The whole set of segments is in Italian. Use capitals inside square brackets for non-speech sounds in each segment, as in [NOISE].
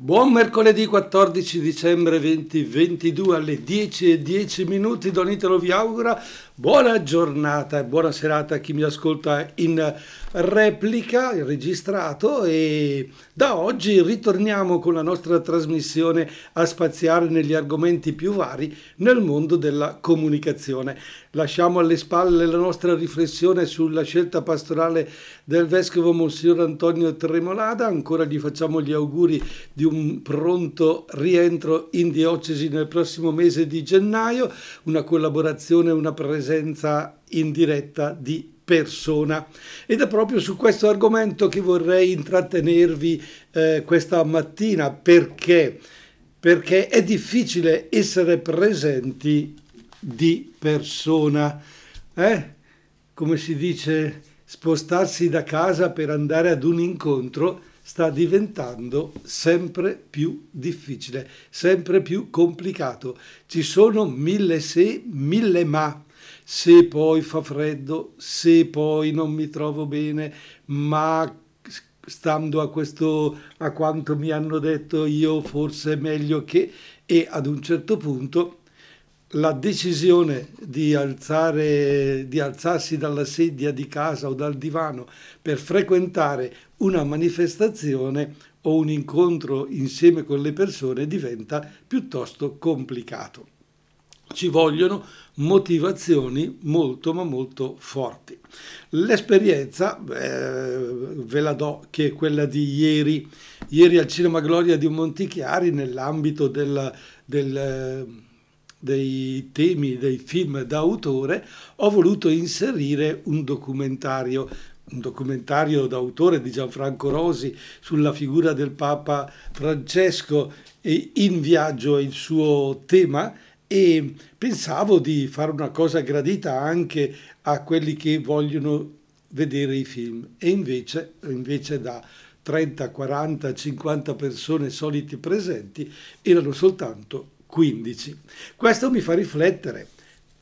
Buon mercoledì 14 dicembre 2022 alle 10 e 10 minuti. Don Italo vi augura buona giornata e buona serata a chi mi ascolta in replica, registrato e da oggi ritorniamo con la nostra trasmissione a spaziare negli argomenti più vari nel mondo della comunicazione. Lasciamo alle spalle la nostra riflessione sulla scelta pastorale del vescovo Monsignor Antonio Tremolada, ancora gli facciamo gli auguri di un pronto rientro in diocesi nel prossimo mese di gennaio, una collaborazione, una presenza in diretta di persona. Ed è proprio su questo argomento che vorrei intrattenervi eh, questa mattina perché perché è difficile essere presenti di persona. Eh? Come si dice, spostarsi da casa per andare ad un incontro sta diventando sempre più difficile, sempre più complicato. Ci sono mille se, mille ma. Se poi fa freddo, se poi non mi trovo bene, ma stando a questo, a quanto mi hanno detto io, forse è meglio che, e ad un certo punto la decisione di, alzare, di alzarsi dalla sedia di casa o dal divano per frequentare una manifestazione o un incontro insieme con le persone diventa piuttosto complicato. Ci vogliono motivazioni molto ma molto forti. L'esperienza, eh, ve la do, che è quella di ieri, ieri al Cinema Gloria di Montichiari nell'ambito del, del dei temi dei film d'autore, ho voluto inserire un documentario, un documentario d'autore di Gianfranco Rosi sulla figura del Papa Francesco in viaggio il suo tema e pensavo di fare una cosa gradita anche a quelli che vogliono vedere i film e invece, invece da 30, 40, 50 persone soliti presenti erano soltanto 15. Questo mi fa riflettere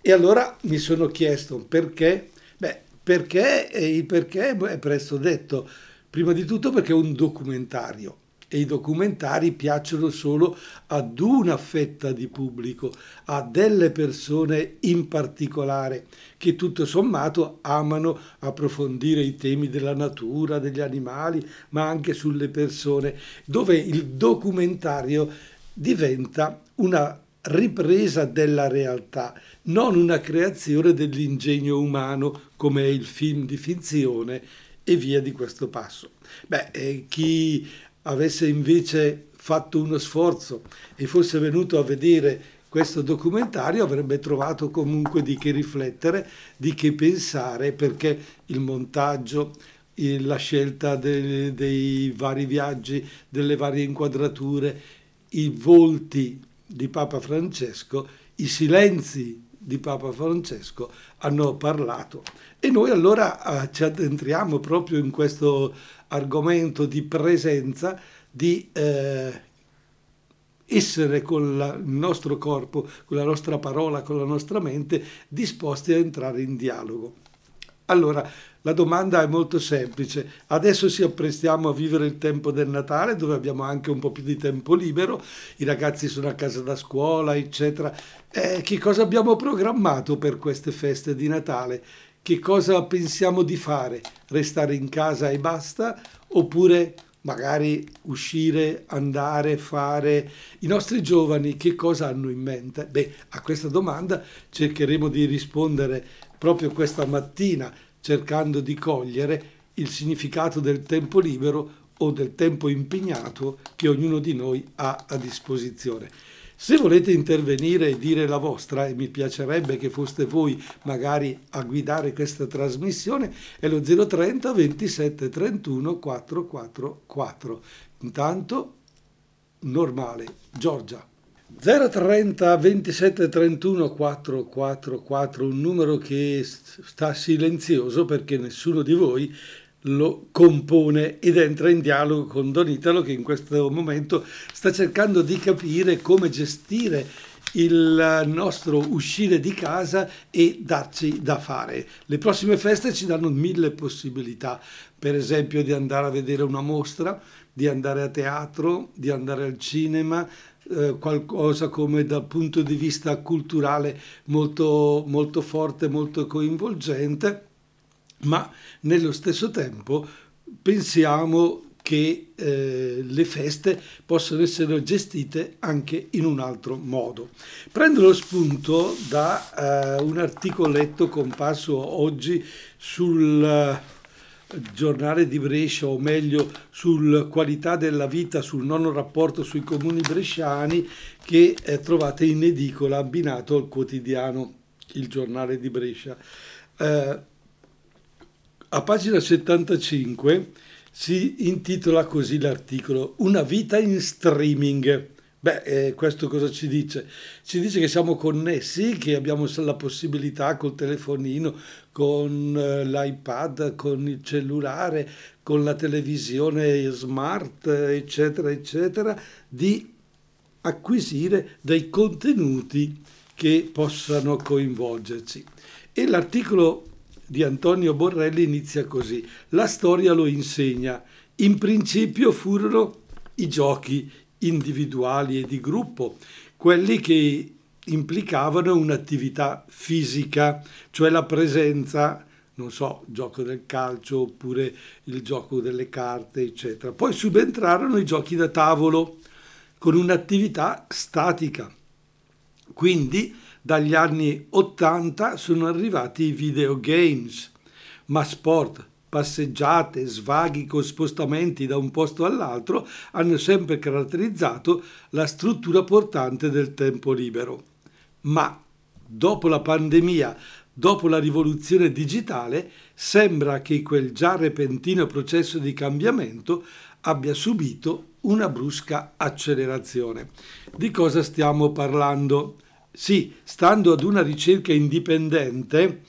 e allora mi sono chiesto perché? Beh, perché il perché è presto detto. Prima di tutto perché è un documentario e i documentari piacciono solo ad una fetta di pubblico, a delle persone in particolare che tutto sommato amano approfondire i temi della natura, degli animali, ma anche sulle persone, dove il documentario diventa una ripresa della realtà, non una creazione dell'ingegno umano come è il film di finzione e via di questo passo. Beh, eh, chi avesse invece fatto uno sforzo e fosse venuto a vedere questo documentario avrebbe trovato comunque di che riflettere, di che pensare, perché il montaggio, la scelta dei, dei vari viaggi, delle varie inquadrature, i volti di Papa Francesco, i silenzi di Papa Francesco hanno parlato. E noi allora eh, ci addentriamo proprio in questo argomento di presenza, di eh, essere con la, il nostro corpo, con la nostra parola, con la nostra mente, disposti a entrare in dialogo. Allora, la domanda è molto semplice. Adesso ci apprestiamo a vivere il tempo del Natale, dove abbiamo anche un po' più di tempo libero, i ragazzi sono a casa da scuola, eccetera. Eh, che cosa abbiamo programmato per queste feste di Natale? Che cosa pensiamo di fare? Restare in casa e basta? Oppure magari uscire, andare, fare. I nostri giovani che cosa hanno in mente? Beh, a questa domanda cercheremo di rispondere proprio questa mattina cercando di cogliere il significato del tempo libero o del tempo impegnato che ognuno di noi ha a disposizione. Se volete intervenire e dire la vostra, e mi piacerebbe che foste voi magari a guidare questa trasmissione, è lo 030 27 31 444. Intanto, normale, Giorgia. 030 27 31 444, un numero che sta silenzioso perché nessuno di voi lo compone ed entra in dialogo con Don Italo che in questo momento sta cercando di capire come gestire il nostro uscire di casa e darci da fare. Le prossime feste ci danno mille possibilità, per esempio di andare a vedere una mostra, di andare a teatro, di andare al cinema, eh, qualcosa come dal punto di vista culturale molto, molto forte, molto coinvolgente, ma nello stesso tempo pensiamo che eh, le feste possono essere gestite anche in un altro modo. Prendo lo spunto da eh, un articoletto comparso oggi sul giornale di Brescia, o meglio sulla qualità della vita, sul nono rapporto sui comuni bresciani, che eh, trovate in edicola abbinato al quotidiano Il giornale di Brescia. Eh, a pagina 75 si intitola così l'articolo Una vita in streaming. Beh, eh, questo cosa ci dice? Ci dice che siamo connessi, che abbiamo la possibilità col telefonino, con eh, l'iPad, con il cellulare, con la televisione smart, eccetera, eccetera, di acquisire dei contenuti che possano coinvolgerci. E l'articolo di Antonio Borrelli inizia così. La storia lo insegna. In principio furono i giochi individuali e di gruppo, quelli che implicavano un'attività fisica, cioè la presenza, non so, gioco del calcio oppure il gioco delle carte, eccetera. Poi subentrarono i giochi da tavolo con un'attività statica. Quindi dagli anni 80 sono arrivati i videogames, ma sport, passeggiate, svaghi con spostamenti da un posto all'altro hanno sempre caratterizzato la struttura portante del tempo libero. Ma dopo la pandemia, dopo la rivoluzione digitale, sembra che quel già repentino processo di cambiamento abbia subito una brusca accelerazione. Di cosa stiamo parlando? Sì, stando ad una ricerca indipendente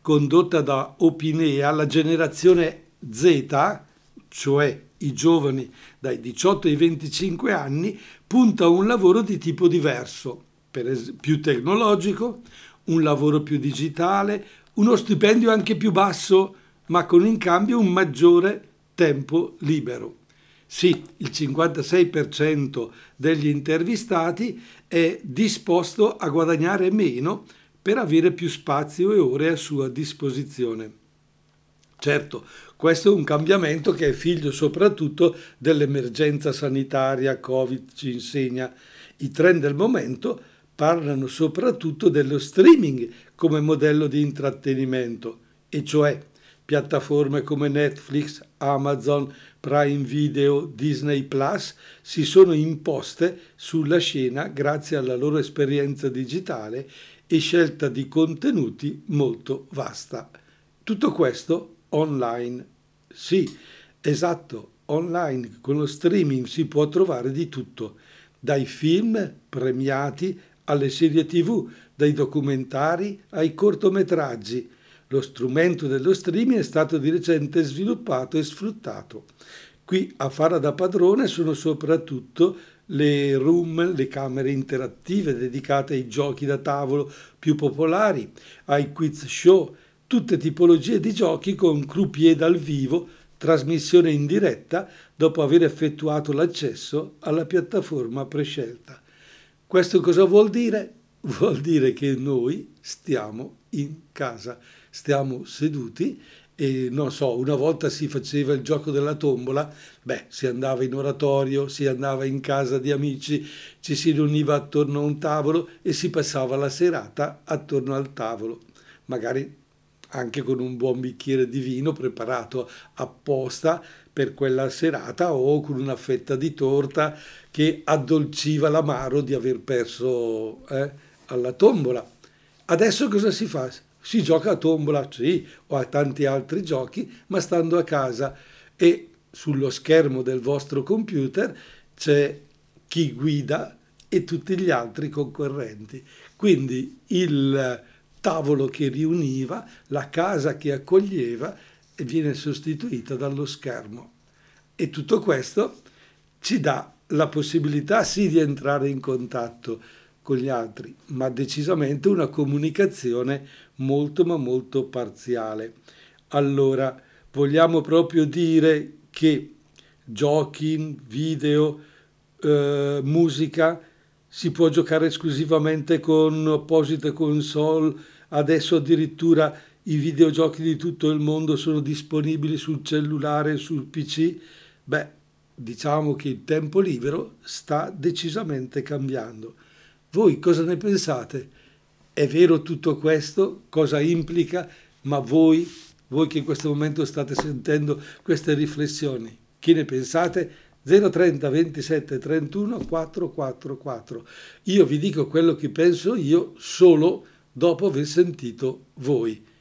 condotta da Opinea, la generazione Z, cioè i giovani dai 18 ai 25 anni, punta a un lavoro di tipo diverso, es- più tecnologico, un lavoro più digitale, uno stipendio anche più basso, ma con in cambio un maggiore tempo libero. Sì, il 56% degli intervistati è disposto a guadagnare meno per avere più spazio e ore a sua disposizione. Certo, questo è un cambiamento che è figlio soprattutto dell'emergenza sanitaria Covid ci insegna. I trend del momento parlano soprattutto dello streaming come modello di intrattenimento, e cioè piattaforme come Netflix, Amazon, Prime Video, Disney Plus si sono imposte sulla scena grazie alla loro esperienza digitale e scelta di contenuti molto vasta. Tutto questo online. Sì, esatto, online con lo streaming si può trovare di tutto, dai film premiati alle serie tv, dai documentari ai cortometraggi lo strumento dello streaming è stato di recente sviluppato e sfruttato. Qui a fare da padrone sono soprattutto le room, le camere interattive dedicate ai giochi da tavolo più popolari, ai quiz show, tutte tipologie di giochi con croupier dal vivo, trasmissione in diretta dopo aver effettuato l'accesso alla piattaforma prescelta. Questo cosa vuol dire? [LAUGHS] Vuol dire che noi stiamo in casa stiamo seduti e non so, una volta si faceva il gioco della tombola, beh, si andava in oratorio, si andava in casa di amici, ci si riuniva attorno a un tavolo e si passava la serata attorno al tavolo, magari anche con un buon bicchiere di vino preparato apposta per quella serata o con una fetta di torta che addolciva l'amaro di aver perso eh, alla tombola. Adesso cosa si fa? si gioca a tombola, sì, o a tanti altri giochi, ma stando a casa e sullo schermo del vostro computer c'è chi guida e tutti gli altri concorrenti. Quindi il tavolo che riuniva, la casa che accoglieva viene sostituita dallo schermo. E tutto questo ci dà la possibilità sì di entrare in contatto con gli altri, ma decisamente una comunicazione molto ma molto parziale. Allora, vogliamo proprio dire che giochi, video, eh, musica, si può giocare esclusivamente con apposite console, adesso addirittura i videogiochi di tutto il mondo sono disponibili sul cellulare, sul PC, beh, diciamo che il tempo libero sta decisamente cambiando. Voi cosa ne pensate? È vero tutto questo? Cosa implica? Ma voi, voi che in questo momento state sentendo queste riflessioni, che ne pensate? 030 27 31 444. Io vi dico quello che penso io solo dopo aver sentito voi.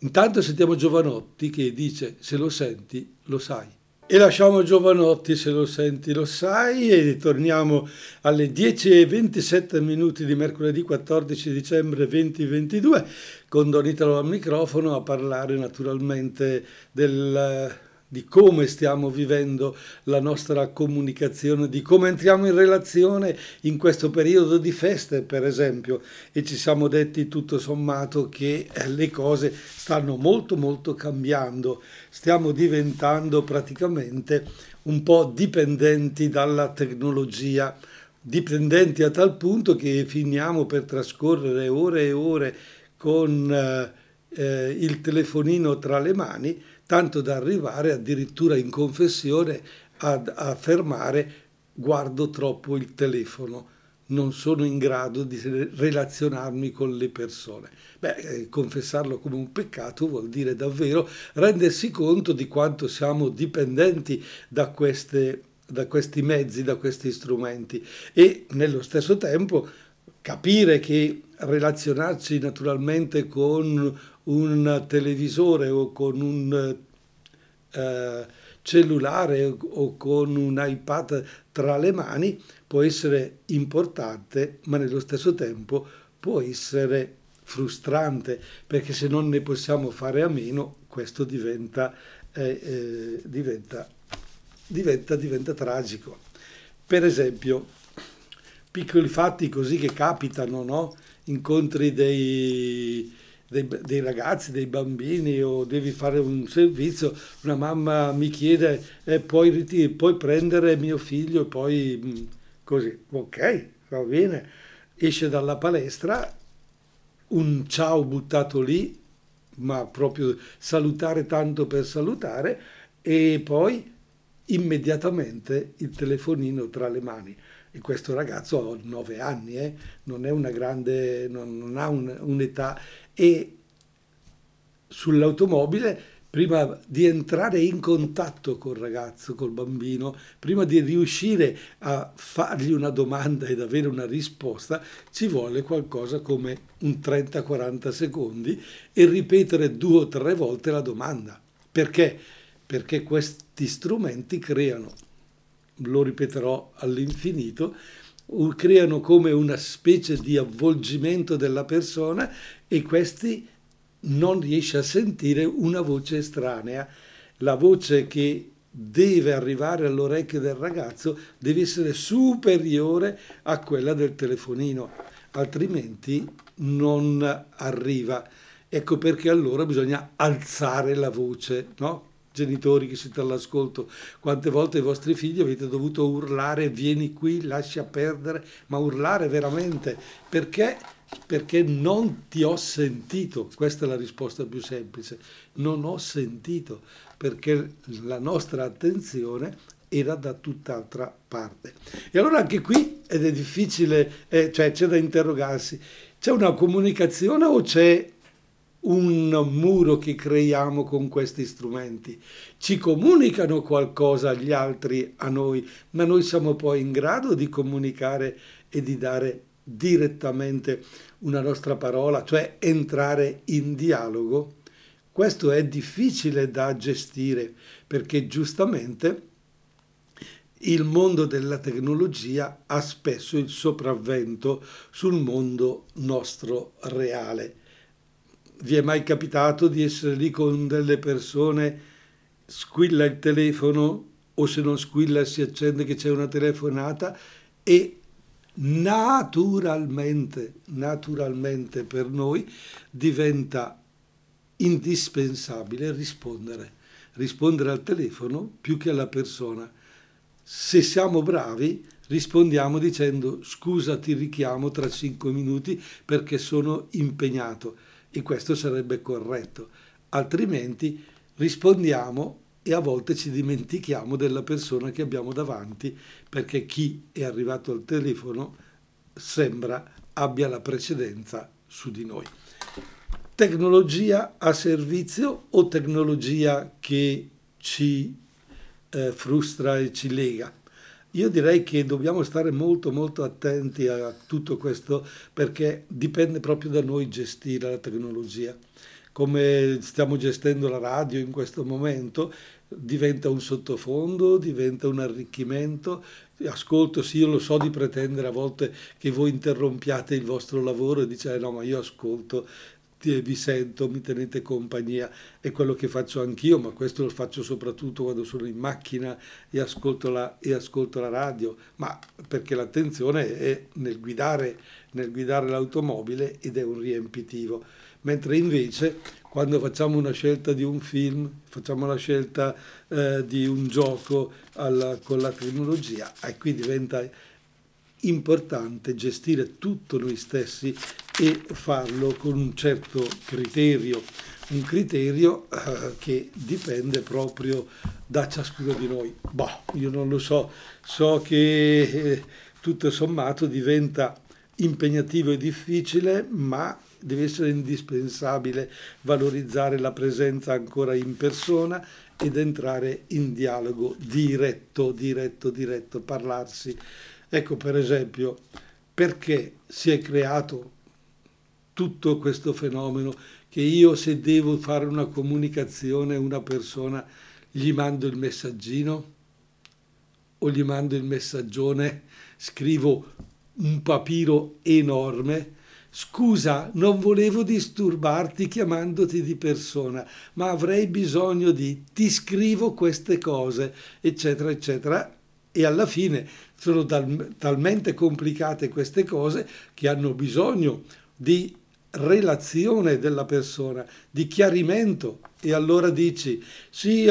Intanto sentiamo Giovanotti che dice se lo senti lo sai. E lasciamo Giovanotti se lo senti lo sai e torniamo alle 10.27 minuti di mercoledì 14 dicembre 2022 con Don al microfono a parlare naturalmente del di come stiamo vivendo la nostra comunicazione, di come entriamo in relazione in questo periodo di feste, per esempio, e ci siamo detti tutto sommato che eh, le cose stanno molto molto cambiando, stiamo diventando praticamente un po' dipendenti dalla tecnologia, dipendenti a tal punto che finiamo per trascorrere ore e ore con eh, eh, il telefonino tra le mani tanto da arrivare addirittura in confessione ad affermare guardo troppo il telefono, non sono in grado di relazionarmi con le persone. Beh, eh, confessarlo come un peccato vuol dire davvero rendersi conto di quanto siamo dipendenti da, queste, da questi mezzi, da questi strumenti e nello stesso tempo capire che relazionarci naturalmente con un televisore o con un eh, cellulare o con un iPad tra le mani può essere importante, ma nello stesso tempo può essere frustrante, perché se non ne possiamo fare a meno, questo diventa, eh, eh, diventa, diventa, diventa tragico. Per esempio, piccoli fatti così che capitano, no? incontri dei, dei, dei, ragazzi, dei bambini o devi fare un servizio, una mamma mi chiede eh, puoi, puoi prendere mio figlio e poi mm, così, ok, va bene, esce dalla palestra, un ciao buttato lì, ma proprio salutare tanto per salutare e poi immediatamente il telefonino tra le mani. E questo ragazzo ha nove anni, eh? non è una grande, non, non ha un, un'età e sull'automobile prima di entrare in contatto col ragazzo, col bambino, prima di riuscire a fargli una domanda ed avere una risposta, ci vuole qualcosa come un 30-40 secondi e ripetere due o tre volte la domanda. Perché? Perché questi strumenti creano, lo ripeterò all'infinito, creano come una specie di avvolgimento della persona e questi non riesce a sentire una voce estranea. La voce che deve arrivare all'orecchio del ragazzo deve essere superiore a quella del telefonino, altrimenti non arriva. Ecco perché allora bisogna alzare la voce, no? Genitori che siete all'ascolto, quante volte i vostri figli avete dovuto urlare vieni qui, lascia perdere, ma urlare veramente, perché perché non ti ho sentito. Questa è la risposta più semplice. Non ho sentito perché la nostra attenzione era da tutt'altra parte. E allora anche qui ed è difficile, eh, cioè c'è da interrogarsi, c'è una comunicazione o c'è un muro che creiamo con questi strumenti? Ci comunicano qualcosa gli altri a noi, ma noi siamo poi in grado di comunicare e di dare direttamente una nostra parola, cioè entrare in dialogo, questo è difficile da gestire perché giustamente il mondo della tecnologia ha spesso il sopravvento sul mondo nostro reale. Vi è mai capitato di essere lì con delle persone, squilla il telefono o se non squilla si accende che c'è una telefonata e naturalmente, naturalmente per noi diventa indispensabile rispondere, rispondere al telefono più che alla persona, Se siamo bravi, rispondiamo dicendo scusa ti richiamo tra cinque minuti perché sono impegnato e questo sarebbe corretto. Altrimenti rispondiamo e a volte ci dimentichiamo della persona che abbiamo davanti perché chi è arrivato al telefono sembra abbia la precedenza su di noi. Tecnologia a servizio o tecnologia che ci eh, frustra e ci lega? Io direi che dobbiamo stare molto molto attenti a tutto questo perché dipende proprio da noi gestire la tecnologia. Come stiamo gestendo la radio in questo momento, diventa un sottofondo, diventa un arricchimento. Ascolto, sì, io lo so di pretendere a volte che voi interrompiate il vostro lavoro e diciate no, ma io ascolto, vi sento, mi tenete compagnia, è quello che faccio anch'io, ma questo lo faccio soprattutto quando sono in macchina e ascolto la, e ascolto la radio, ma perché l'attenzione è nel guidare, nel guidare l'automobile ed è un riempitivo mentre invece quando facciamo una scelta di un film, facciamo la scelta eh, di un gioco alla, con la tecnologia e qui diventa importante gestire tutto noi stessi e farlo con un certo criterio, un criterio eh, che dipende proprio da ciascuno di noi. Boh, io non lo so, so che eh, tutto sommato diventa impegnativo e difficile, ma deve essere indispensabile valorizzare la presenza ancora in persona ed entrare in dialogo diretto, diretto, diretto, parlarsi. Ecco per esempio perché si è creato tutto questo fenomeno che io se devo fare una comunicazione a una persona gli mando il messaggino o gli mando il messaggione, scrivo un papiro enorme Scusa, non volevo disturbarti chiamandoti di persona, ma avrei bisogno di ti scrivo queste cose, eccetera, eccetera. E alla fine sono tal- talmente complicate queste cose che hanno bisogno di relazione della persona, di chiarimento. E allora dici, sì,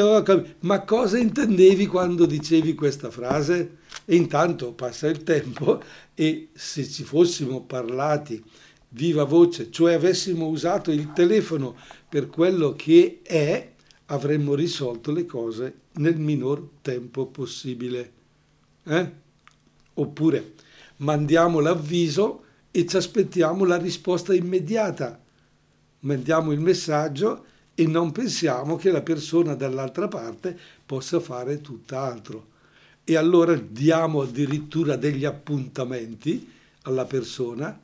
ma cosa intendevi quando dicevi questa frase? E intanto passa il tempo e se ci fossimo parlati viva voce, cioè avessimo usato il telefono per quello che è, avremmo risolto le cose nel minor tempo possibile. Eh? Oppure mandiamo l'avviso e ci aspettiamo la risposta immediata. Mandiamo il messaggio e non pensiamo che la persona dall'altra parte possa fare tutt'altro. E allora diamo addirittura degli appuntamenti alla persona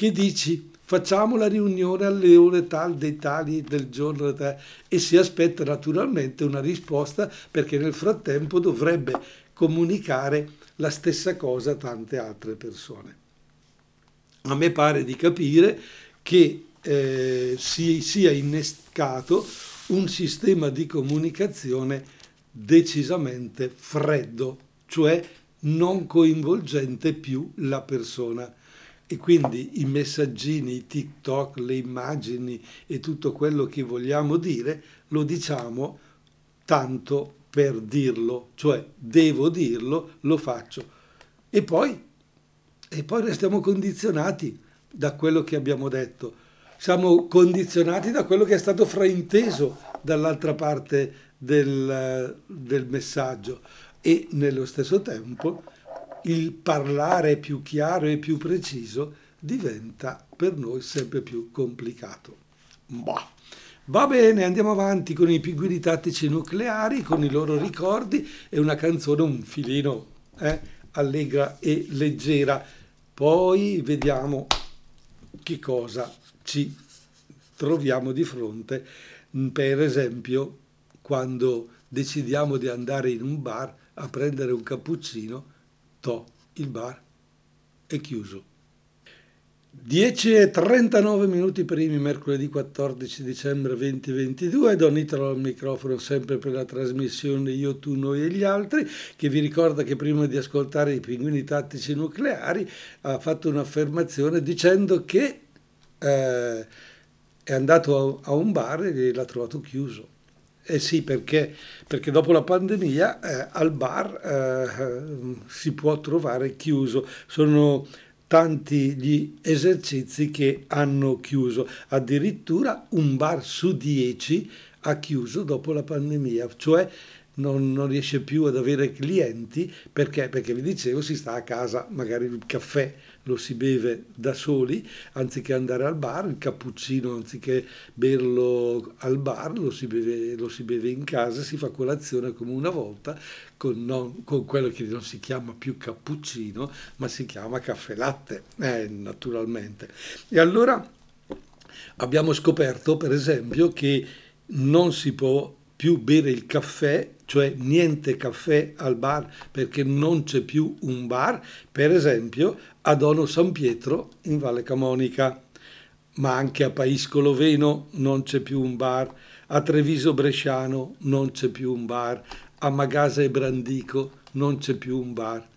che dici facciamo la riunione alle ore tal dei tali del giorno tal, e si aspetta naturalmente una risposta perché nel frattempo dovrebbe comunicare la stessa cosa a tante altre persone. A me pare di capire che eh, si sia innescato un sistema di comunicazione decisamente freddo, cioè non coinvolgente più la persona e quindi i messaggini, i TikTok, le immagini e tutto quello che vogliamo dire lo diciamo tanto per dirlo, cioè devo dirlo, lo faccio. E poi, e poi restiamo condizionati da quello che abbiamo detto. Siamo condizionati da quello che è stato frainteso dall'altra parte del, del messaggio e nello stesso tempo il parlare più chiaro e più preciso diventa per noi sempre più complicato. Bah. Va bene, andiamo avanti con i pinguini tattici nucleari, con i loro ricordi e una canzone un filino eh, allegra e leggera. Poi vediamo che cosa ci troviamo di fronte, per esempio quando decidiamo di andare in un bar a prendere un cappuccino To, il bar è chiuso. 10 e 39 minuti primi, mercoledì 14 dicembre 2022, Don Italo al microfono sempre per la trasmissione Io, Tu, Noi e gli altri, che vi ricorda che prima di ascoltare i pinguini tattici nucleari ha fatto un'affermazione dicendo che eh, è andato a un bar e l'ha trovato chiuso. Eh sì, perché, perché dopo la pandemia eh, al bar eh, si può trovare chiuso. Sono tanti gli esercizi che hanno chiuso. Addirittura un bar su dieci ha chiuso dopo la pandemia, cioè non, non, riesce più ad avere clienti perché? Perché vi dicevo si sta a casa, magari il caffè lo si beve da soli anziché andare al bar, il cappuccino anziché berlo al bar lo si beve, lo si beve in casa, si fa colazione come una volta con, non, con quello che non si chiama più cappuccino ma si chiama caffè latte, eh, naturalmente. E allora abbiamo scoperto per esempio che non si può più bere il caffè, cioè niente caffè al bar perché non c'è più un bar, per esempio a Dono San Pietro in Valle Camonica, ma anche a Paiscolo Veno non c'è più un bar, a Treviso Bresciano non c'è più un bar, a Magasa e Brandico non c'è più un bar.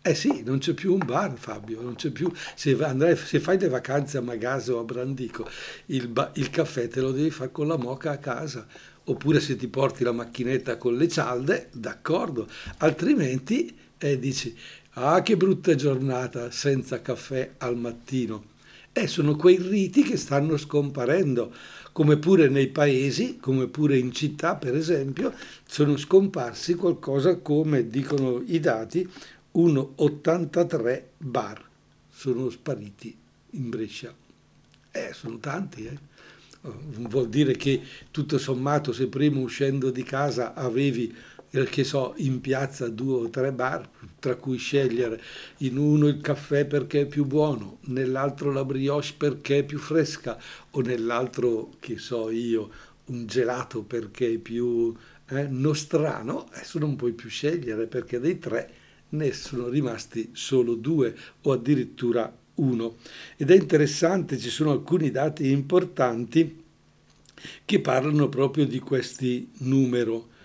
Eh sì, non c'è più un bar, Fabio, non c'è più. Se, andrai, se fai le vacanze a Magasa o a Brandico, il, ba, il, caffè te lo devi fare con la moca a casa. Oppure se ti porti la macchinetta con le cialde, d'accordo. Altrimenti eh, dici, ah che brutta giornata senza caffè al mattino. Eh, sono quei riti che stanno scomparendo, come pure nei paesi, come pure in città per esempio, sono scomparsi qualcosa come, dicono i dati, 1,83 bar sono spariti in Brescia. Eh, sono tanti, eh. Vuol dire che tutto sommato se prima uscendo di casa avevi, che so, in piazza due o tre bar, tra cui scegliere in uno il caffè perché è più buono, nell'altro la brioche perché è più fresca o nell'altro, che so io, un gelato perché è più eh, nostrano, adesso non puoi più scegliere perché dei tre ne sono rimasti solo due o addirittura uno. Ed è interessante, ci sono alcuni dati importanti che parlano proprio di questi numeri.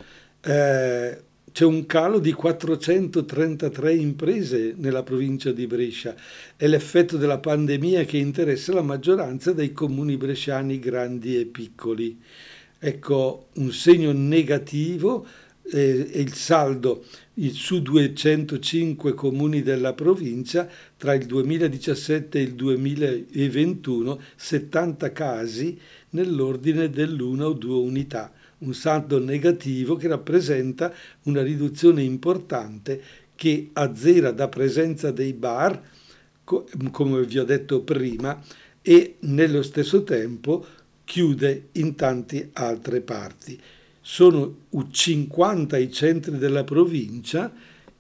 Eh, c'è un calo di 433 imprese nella provincia di Brescia. È l'effetto della pandemia che interessa la maggioranza dei comuni bresciani grandi e piccoli. Ecco un segno negativo eh, il saldo su 205 comuni della provincia tra il 2017 e il 2021 70 casi nell'ordine dell'una o due unità, un saldo negativo che rappresenta una riduzione importante che azzera da presenza dei bar, come vi ho detto prima, e nello stesso tempo chiude in tante altre parti sono 50 i centri della provincia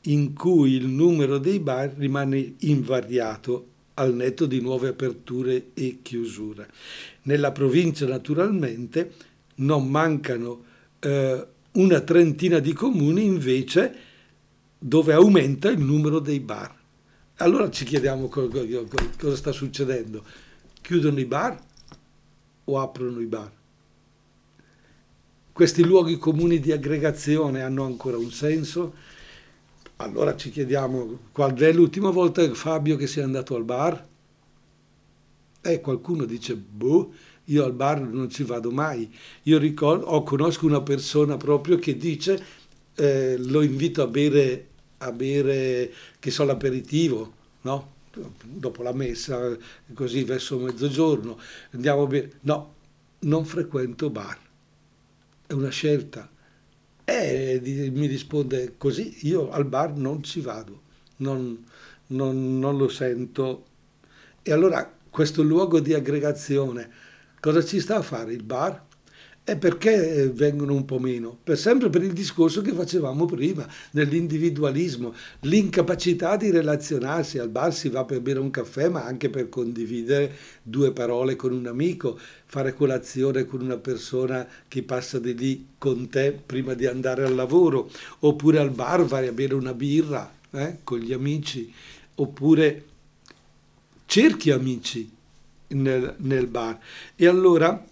in cui il numero dei bar rimane invariato al netto di nuove aperture e chiusure. Nella provincia naturalmente non mancano eh, una trentina di comuni invece dove aumenta il numero dei bar. Allora ci chiediamo cosa sta succedendo. Chiudono i bar o aprono i bar? questi luoghi comuni di aggregazione hanno ancora un senso? Allora ci chiediamo, qual è l'ultima volta Fabio che sia andato al bar? E qualcuno dice, boh, io al bar non ci vado mai. Io ricordo, o conosco una persona proprio che dice, eh, lo invito a bere, a bere, che so, l'aperitivo, no? Dopo la messa, così verso mezzogiorno, andiamo a bere. No, non frequento bar è una scelta. E mi risponde così, io al bar non ci vado, non, non, non lo sento. E allora questo luogo di aggregazione, cosa ci sta a fare il bar? E perché eh, vengono un po' meno? Per sempre per il discorso che facevamo prima, nell'individualismo, l'incapacità di relazionarsi. Al bar si va per bere un caffè, ma anche per condividere due parole con un amico, fare colazione con una persona che passa di lì con te prima di andare al lavoro, oppure al bar vai a bere una birra eh, con gli amici, oppure cerchi amici nel, nel bar. E allora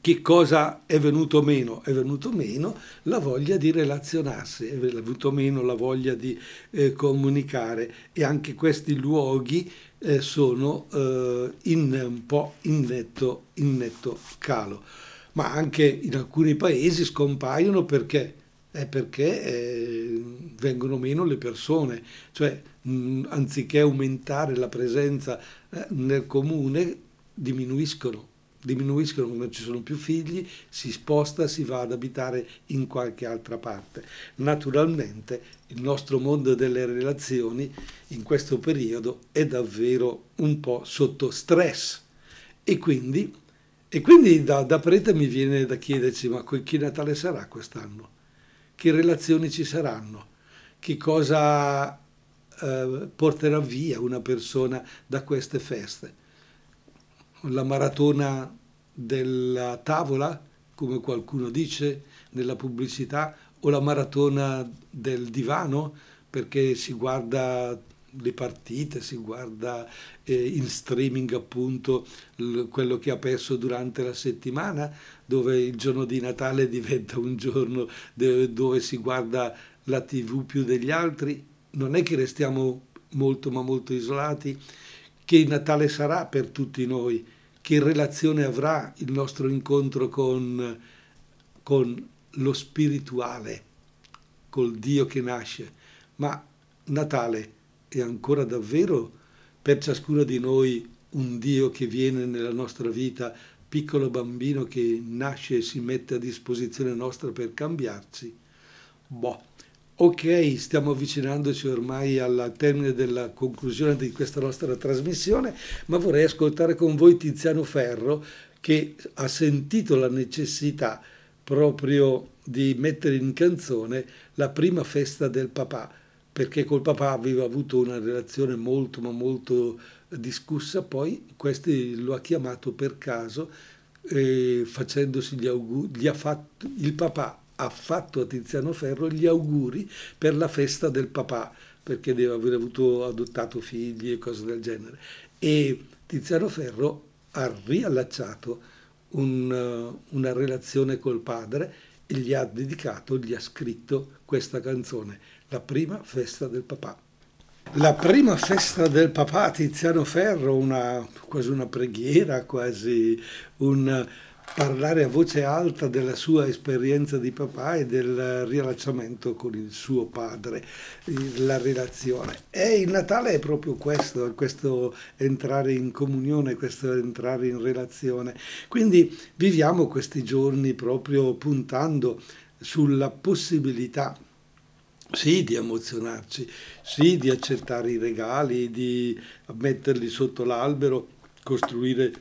che cosa è venuto meno? È venuto meno la voglia di relazionarsi, è venuto meno la voglia di eh, comunicare e anche questi luoghi eh, sono eh, in un po' in netto, in netto calo. ma anche in alcuni paesi scompaiono perché, perché eh, vengono meno le persone, cioè mh, anziché aumentare la presenza eh, nel comune diminuiscono diminuiscono non ci sono più figli, si sposta, si va ad abitare in qualche altra parte. Naturalmente il nostro mondo delle relazioni in questo periodo è davvero un po' sotto stress e quindi, e quindi da, da prete mi viene da chiederci ma che Natale sarà quest'anno? Che relazioni ci saranno? Che cosa eh, porterà via una persona da queste feste? la maratona della tavola, come qualcuno dice nella pubblicità, o la maratona del divano, perché si guarda le partite, si guarda eh, in streaming appunto l- quello che ha perso durante la settimana, dove il giorno di Natale [LAUGHS] diventa un giorno de- dove si guarda la tv più degli altri. Non è che restiamo molto ma molto isolati, che Natale sarà per tutti noi che relazione avrà il nostro incontro con, con lo spirituale, col Dio che nasce. Ma Natale è ancora davvero per ciascuno di noi un Dio che viene nella nostra vita, piccolo bambino che nasce e si mette a disposizione nostra per cambiarci? Boh, Ok, stiamo avvicinandoci ormai al termine della conclusione di questa nostra trasmissione, ma vorrei ascoltare con voi Tiziano Ferro che ha sentito la necessità proprio di mettere in canzone la prima festa del papà, perché col papà aveva avuto una relazione molto ma molto discussa, poi questi lo ha chiamato per caso eh, facendosi gli auguri, gli ha fatto, il papà ha fatto a Tiziano Ferro gli auguri per la festa del papà, perché deve aver avuto adottato figli e cose del genere. E Tiziano Ferro ha riallacciato un, una relazione col padre e gli ha dedicato, gli ha scritto questa canzone, La prima festa del papà. La prima festa del papà Tiziano Ferro, una, quasi una preghiera, quasi un parlare a voce alta della sua esperienza di papà e del riallacciamento con il suo padre, la relazione. E il Natale è proprio questo, questo entrare in comunione, questo entrare in relazione. Quindi viviamo questi giorni proprio puntando sulla possibilità sì, di emozionarci, sì, di accettare i regali, di metterli sotto l'albero, costruire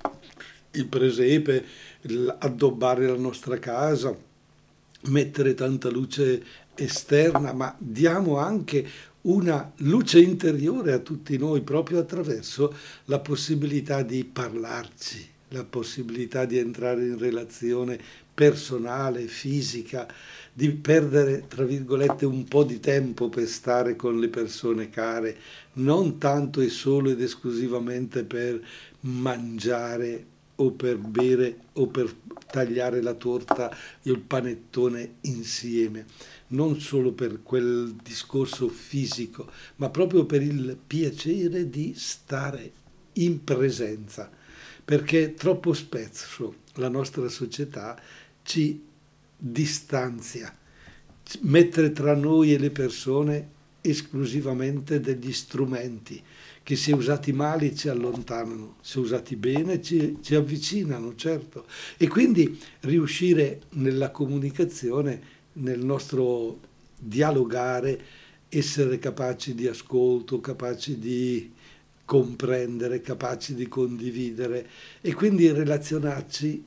il presepe, addobbare la nostra casa, mettere tanta luce esterna, ma diamo anche una luce interiore a tutti noi proprio attraverso la possibilità di parlarci, la possibilità di entrare in relazione personale, fisica, di perdere, tra virgolette, un po' di tempo per stare con le persone care, non tanto e solo ed esclusivamente per mangiare o per bere o per tagliare la torta e il panettone insieme, non solo per quel discorso fisico, ma proprio per il piacere di stare in presenza, perché troppo spesso la nostra società ci distanzia, mettere tra noi e le persone esclusivamente degli strumenti che se usati male ci allontanano, se usati bene ci, ci avvicinano, certo. E quindi riuscire nella comunicazione, nel nostro dialogare, essere capaci di ascolto, capaci di comprendere, capaci di condividere e quindi relazionarci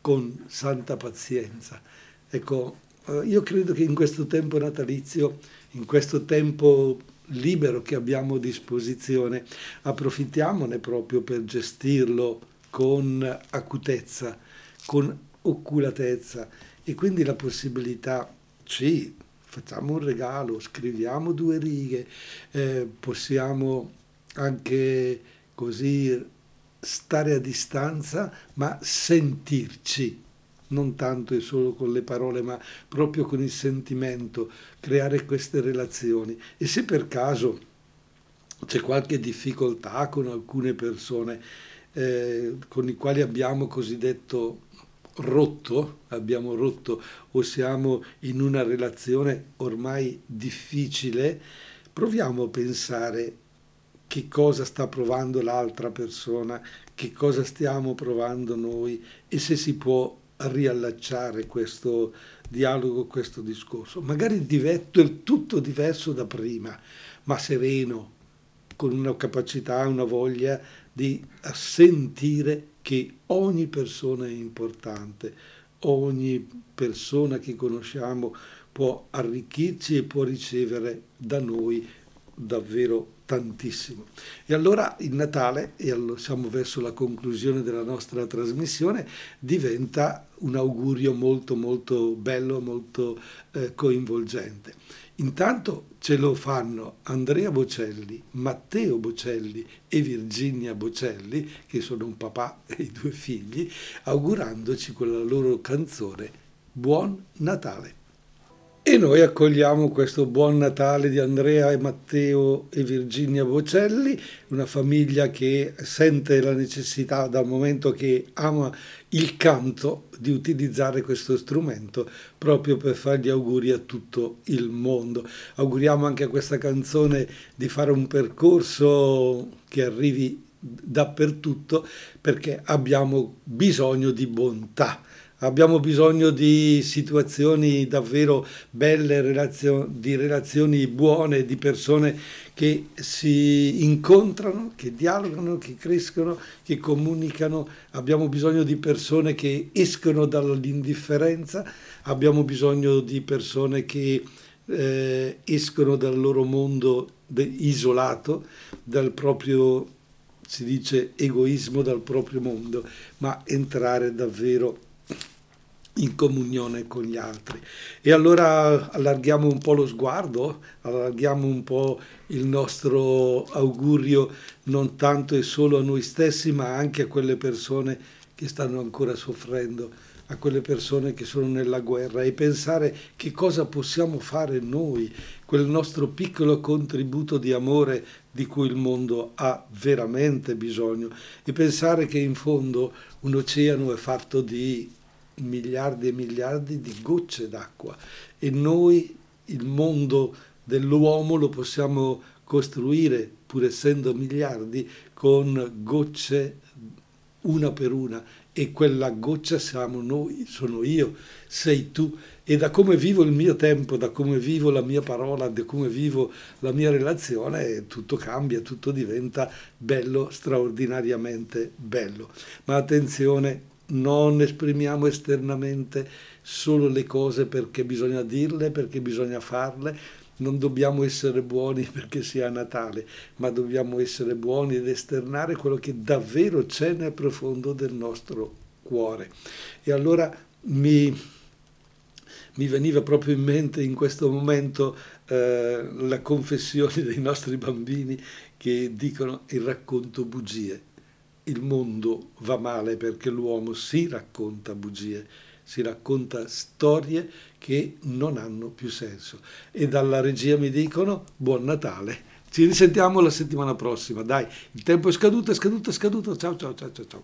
con santa pazienza. Ecco, eh, io credo che in questo tempo natalizio, in questo tempo libero che abbiamo a disposizione, approfittiamone proprio per gestirlo con acutezza, con oculatezza. E quindi la possibilità, sì, facciamo un regalo, scriviamo due righe, eh, possiamo anche così stare a distanza ma sentirci non tanto e solo con le parole, ma proprio con il sentimento, creare queste relazioni. E se per caso c'è qualche difficoltà con alcune persone eh, con i quali abbiamo cosiddetto rotto, abbiamo rotto o siamo in una relazione ormai difficile, proviamo a pensare che cosa sta provando l'altra persona, che cosa stiamo provando noi e se si può riallacciare questo dialogo, questo discorso. Magari del tutto diverso da prima, ma sereno, con una capacità, una voglia di sentire che ogni persona è importante, ogni persona che conosciamo può arricchirci e può ricevere da noi davvero tantissimo. E allora il Natale, e siamo verso la conclusione della nostra trasmissione, diventa un augurio molto molto bello, molto eh, coinvolgente. Intanto ce lo fanno Andrea Bocelli, Matteo Bocelli e Virginia Bocelli, che sono un papà e due figli, augurandoci con la loro canzone Buon Natale. E noi accogliamo questo buon Natale di Andrea e Matteo e Virginia Bocelli, una famiglia che sente la necessità dal momento che ama il canto di utilizzare questo strumento proprio per fare gli auguri a tutto il mondo. Auguriamo anche a questa canzone di fare un percorso che arrivi dappertutto perché abbiamo bisogno di bontà abbiamo bisogno di situazioni davvero belle, di relazioni buone, di persone che si incontrano, che dialogano, che crescono, che comunicano. Abbiamo bisogno di persone che escono dall'indifferenza, abbiamo bisogno di persone che eh, escono dal loro mondo de- isolato, dal proprio, si dice, egoismo, dal proprio mondo, ma entrare davvero in comunione con gli altri. E allora allarghiamo un po' lo sguardo, allarghiamo un po' il nostro augurio non tanto e solo a noi stessi, ma anche a quelle persone che stanno ancora soffrendo, a quelle persone che sono nella guerra e pensare che cosa possiamo fare noi, quel nostro piccolo contributo di amore di cui il mondo ha veramente bisogno e pensare che in fondo un oceano è fatto di miliardi e miliardi di gocce d'acqua. E noi il mondo dell'uomo lo possiamo costruire, pur essendo miliardi, con gocce una per una. E quella goccia siamo noi, sono io, sei tu. E da come vivo il mio tempo, da come vivo la mia parola, da come vivo la mia relazione, tutto cambia, tutto diventa bello, straordinariamente bello. Ma attenzione, non esprimiamo esternamente solo le cose perché bisogna dirle, perché bisogna farle, non dobbiamo essere buoni [LAUGHS] perché sia Natale, ma dobbiamo essere buoni ed esternare quello che davvero c'è nel profondo del nostro cuore. E allora mi, mi veniva proprio in mente in questo momento eh, la confessione [LAUGHS] dei nostri bambini che dicono il racconto bugie il mondo va male perché l'uomo si racconta bugie, si racconta storie che non hanno più senso. E dalla regia mi dicono buon Natale. Ci risentiamo la settimana prossima. Dai, il tempo è scaduto, è scaduto, è scaduto. Ciao, ciao, ciao, ciao. ciao.